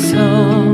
soul.